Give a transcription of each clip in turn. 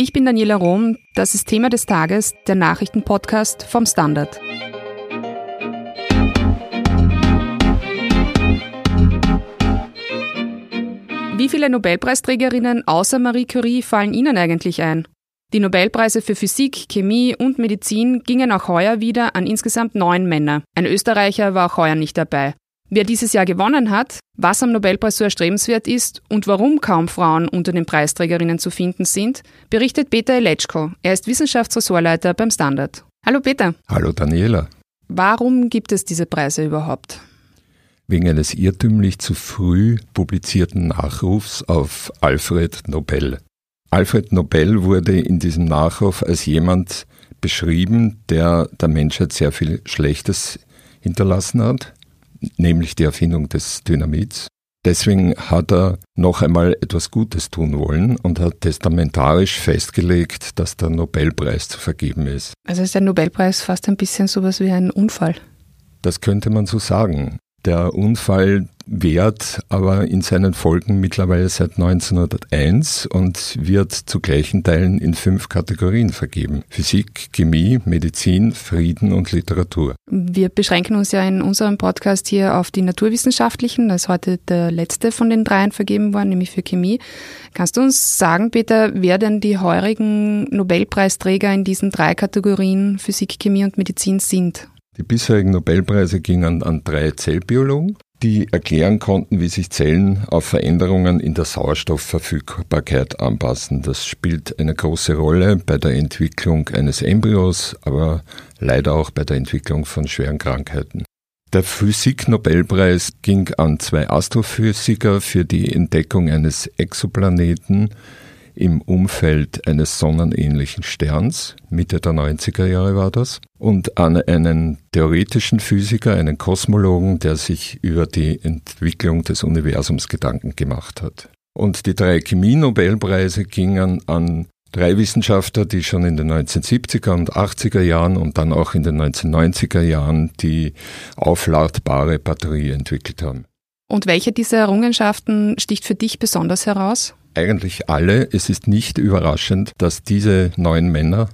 Ich bin Daniela Rohm, das ist Thema des Tages, der Nachrichtenpodcast vom Standard. Wie viele Nobelpreisträgerinnen außer Marie Curie fallen Ihnen eigentlich ein? Die Nobelpreise für Physik, Chemie und Medizin gingen auch heuer wieder an insgesamt neun Männer. Ein Österreicher war auch heuer nicht dabei. Wer dieses Jahr gewonnen hat, was am Nobelpreis so erstrebenswert ist und warum kaum Frauen unter den Preisträgerinnen zu finden sind, berichtet Peter Eletschko. Er ist Wissenschaftsressortleiter beim Standard. Hallo Peter. Hallo Daniela. Warum gibt es diese Preise überhaupt? Wegen eines irrtümlich zu früh publizierten Nachrufs auf Alfred Nobel. Alfred Nobel wurde in diesem Nachruf als jemand beschrieben, der der Menschheit sehr viel Schlechtes hinterlassen hat nämlich die Erfindung des Dynamits. Deswegen hat er noch einmal etwas Gutes tun wollen und hat testamentarisch festgelegt, dass der Nobelpreis zu vergeben ist. Also ist der Nobelpreis fast ein bisschen sowas wie ein Unfall. Das könnte man so sagen. Der Unfall währt aber in seinen Folgen mittlerweile seit 1901 und wird zu gleichen Teilen in fünf Kategorien vergeben. Physik, Chemie, Medizin, Frieden und Literatur. Wir beschränken uns ja in unserem Podcast hier auf die naturwissenschaftlichen. Da ist heute der letzte von den dreien vergeben worden, nämlich für Chemie. Kannst du uns sagen, Peter, wer denn die heurigen Nobelpreisträger in diesen drei Kategorien Physik, Chemie und Medizin sind? Die bisherigen Nobelpreise gingen an drei Zellbiologen, die erklären konnten, wie sich Zellen auf Veränderungen in der Sauerstoffverfügbarkeit anpassen. Das spielt eine große Rolle bei der Entwicklung eines Embryos, aber leider auch bei der Entwicklung von schweren Krankheiten. Der Physik-Nobelpreis ging an zwei Astrophysiker für die Entdeckung eines Exoplaneten, im Umfeld eines sonnenähnlichen Sterns, Mitte der 90er Jahre war das, und an einen theoretischen Physiker, einen Kosmologen, der sich über die Entwicklung des Universums Gedanken gemacht hat. Und die drei Chemie-Nobelpreise gingen an drei Wissenschaftler, die schon in den 1970er und 80er Jahren und dann auch in den 1990er Jahren die aufladbare Batterie entwickelt haben. Und welche dieser Errungenschaften sticht für dich besonders heraus? Eigentlich alle. Es ist nicht überraschend, dass diese neun Männer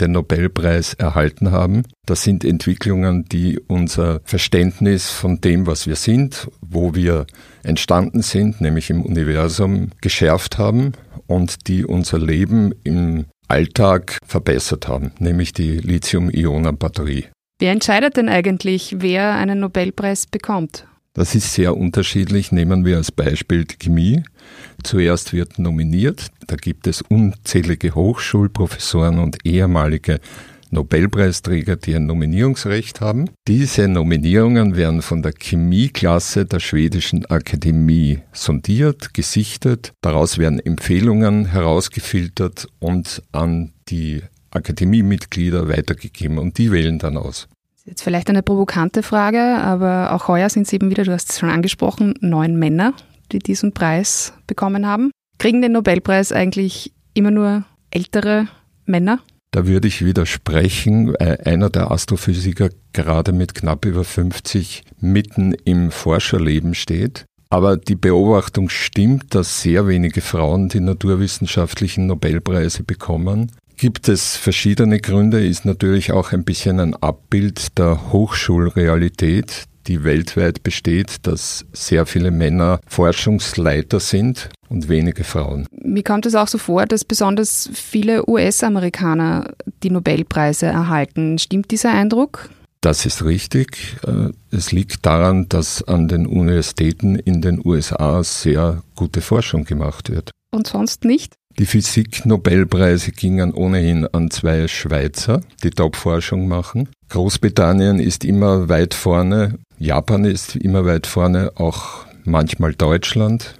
den Nobelpreis erhalten haben. Das sind Entwicklungen, die unser Verständnis von dem, was wir sind, wo wir entstanden sind, nämlich im Universum, geschärft haben und die unser Leben im Alltag verbessert haben, nämlich die Lithium-Ionen-Batterie. Wer entscheidet denn eigentlich, wer einen Nobelpreis bekommt? Das ist sehr unterschiedlich. Nehmen wir als Beispiel die Chemie. Zuerst wird nominiert. Da gibt es unzählige Hochschulprofessoren und ehemalige Nobelpreisträger, die ein Nominierungsrecht haben. Diese Nominierungen werden von der Chemieklasse der schwedischen Akademie sondiert, gesichtet. Daraus werden Empfehlungen herausgefiltert und an die Akademiemitglieder weitergegeben und die wählen dann aus. Jetzt vielleicht eine provokante Frage, aber auch heuer sind es eben wieder, du hast es schon angesprochen, neun Männer, die diesen Preis bekommen haben. Kriegen den Nobelpreis eigentlich immer nur ältere Männer? Da würde ich widersprechen. Einer der Astrophysiker gerade mit knapp über 50 mitten im Forscherleben steht. Aber die Beobachtung stimmt, dass sehr wenige Frauen die naturwissenschaftlichen Nobelpreise bekommen gibt es verschiedene Gründe, ist natürlich auch ein bisschen ein Abbild der Hochschulrealität, die weltweit besteht, dass sehr viele Männer Forschungsleiter sind und wenige Frauen. Mir kommt es auch so vor, dass besonders viele US-Amerikaner die Nobelpreise erhalten. Stimmt dieser Eindruck? Das ist richtig. Äh, es liegt daran, dass an den Universitäten in den USA sehr gute Forschung gemacht wird. Und sonst nicht? Die Physik-Nobelpreise gingen ohnehin an zwei Schweizer, die Top-Forschung machen. Großbritannien ist immer weit vorne, Japan ist immer weit vorne, auch manchmal Deutschland,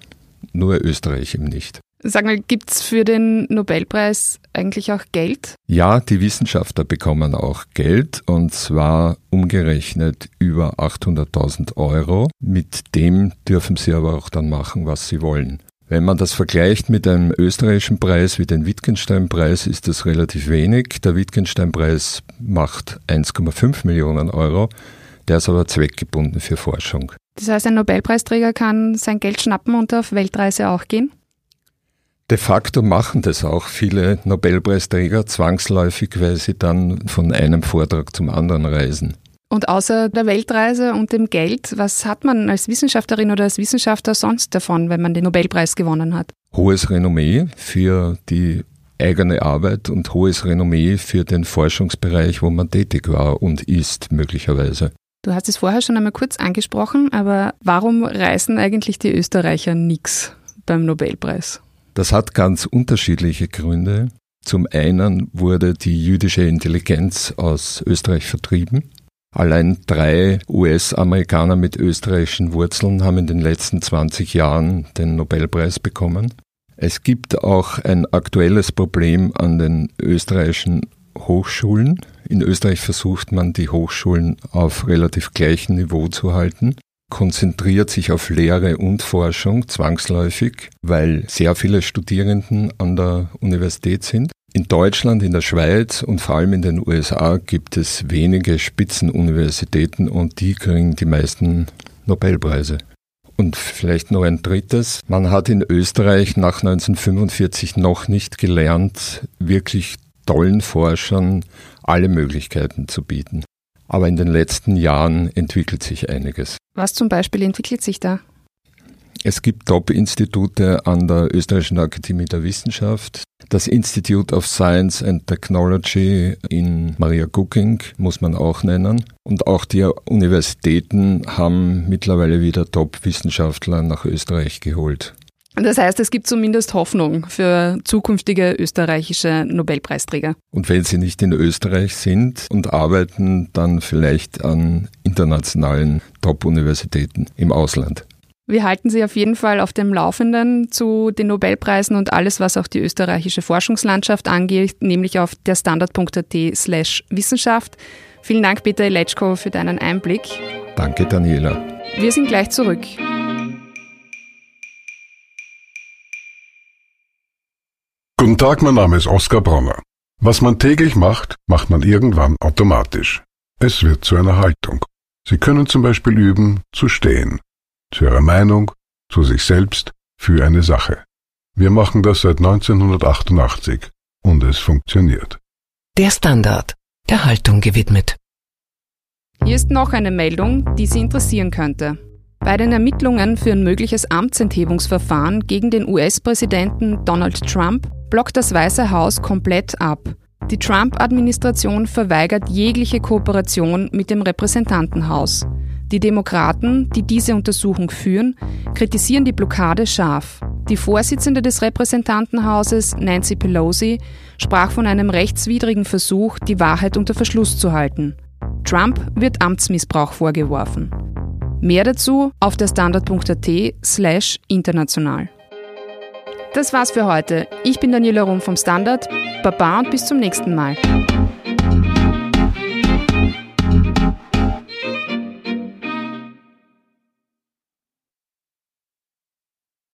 nur Österreich eben nicht. Sag mal, gibt es für den Nobelpreis eigentlich auch Geld? Ja, die Wissenschaftler bekommen auch Geld und zwar umgerechnet über 800.000 Euro. Mit dem dürfen sie aber auch dann machen, was sie wollen. Wenn man das vergleicht mit einem österreichischen Preis wie den Wittgenstein-Preis, ist das relativ wenig. Der Wittgenstein-Preis macht 1,5 Millionen Euro. Der ist aber zweckgebunden für Forschung. Das heißt, ein Nobelpreisträger kann sein Geld schnappen und auf Weltreise auch gehen? De facto machen das auch viele Nobelpreisträger zwangsläufig, weil sie dann von einem Vortrag zum anderen reisen. Und außer der Weltreise und dem Geld, was hat man als Wissenschaftlerin oder als Wissenschaftler sonst davon, wenn man den Nobelpreis gewonnen hat? Hohes Renommee für die eigene Arbeit und hohes Renommee für den Forschungsbereich, wo man tätig war und ist möglicherweise. Du hast es vorher schon einmal kurz angesprochen, aber warum reißen eigentlich die Österreicher nichts beim Nobelpreis? Das hat ganz unterschiedliche Gründe. Zum einen wurde die jüdische Intelligenz aus Österreich vertrieben. Allein drei US-Amerikaner mit österreichischen Wurzeln haben in den letzten 20 Jahren den Nobelpreis bekommen. Es gibt auch ein aktuelles Problem an den österreichischen Hochschulen. In Österreich versucht man, die Hochschulen auf relativ gleichem Niveau zu halten, konzentriert sich auf Lehre und Forschung zwangsläufig, weil sehr viele Studierenden an der Universität sind. In Deutschland, in der Schweiz und vor allem in den USA gibt es wenige Spitzenuniversitäten und die kriegen die meisten Nobelpreise. Und vielleicht noch ein drittes. Man hat in Österreich nach 1945 noch nicht gelernt, wirklich tollen Forschern alle Möglichkeiten zu bieten. Aber in den letzten Jahren entwickelt sich einiges. Was zum Beispiel entwickelt sich da? Es gibt Top-Institute an der Österreichischen Akademie der Wissenschaft. Das Institute of Science and Technology in Maria Gucking muss man auch nennen. Und auch die Universitäten haben mittlerweile wieder Top-Wissenschaftler nach Österreich geholt. Das heißt, es gibt zumindest Hoffnung für zukünftige österreichische Nobelpreisträger. Und wenn sie nicht in Österreich sind und arbeiten, dann vielleicht an internationalen Top-Universitäten im Ausland. Wir halten Sie auf jeden Fall auf dem Laufenden zu den Nobelpreisen und alles, was auch die österreichische Forschungslandschaft angeht, nämlich auf der standard.at slash Wissenschaft. Vielen Dank, Peter Eletschko, für deinen Einblick. Danke, Daniela. Wir sind gleich zurück. Guten Tag, mein Name ist Oskar Bronner. Was man täglich macht, macht man irgendwann automatisch. Es wird zu einer Haltung. Sie können zum Beispiel üben, zu stehen zu ihrer Meinung, zu sich selbst, für eine Sache. Wir machen das seit 1988 und es funktioniert. Der Standard, der Haltung gewidmet. Hier ist noch eine Meldung, die Sie interessieren könnte. Bei den Ermittlungen für ein mögliches Amtsenthebungsverfahren gegen den US-Präsidenten Donald Trump blockt das Weiße Haus komplett ab. Die Trump-Administration verweigert jegliche Kooperation mit dem Repräsentantenhaus. Die Demokraten, die diese Untersuchung führen, kritisieren die Blockade scharf. Die Vorsitzende des Repräsentantenhauses, Nancy Pelosi, sprach von einem rechtswidrigen Versuch, die Wahrheit unter Verschluss zu halten. Trump wird Amtsmissbrauch vorgeworfen. Mehr dazu auf der standard.at slash international. Das war's für heute. Ich bin Daniela Rum vom Standard. Baba und bis zum nächsten Mal.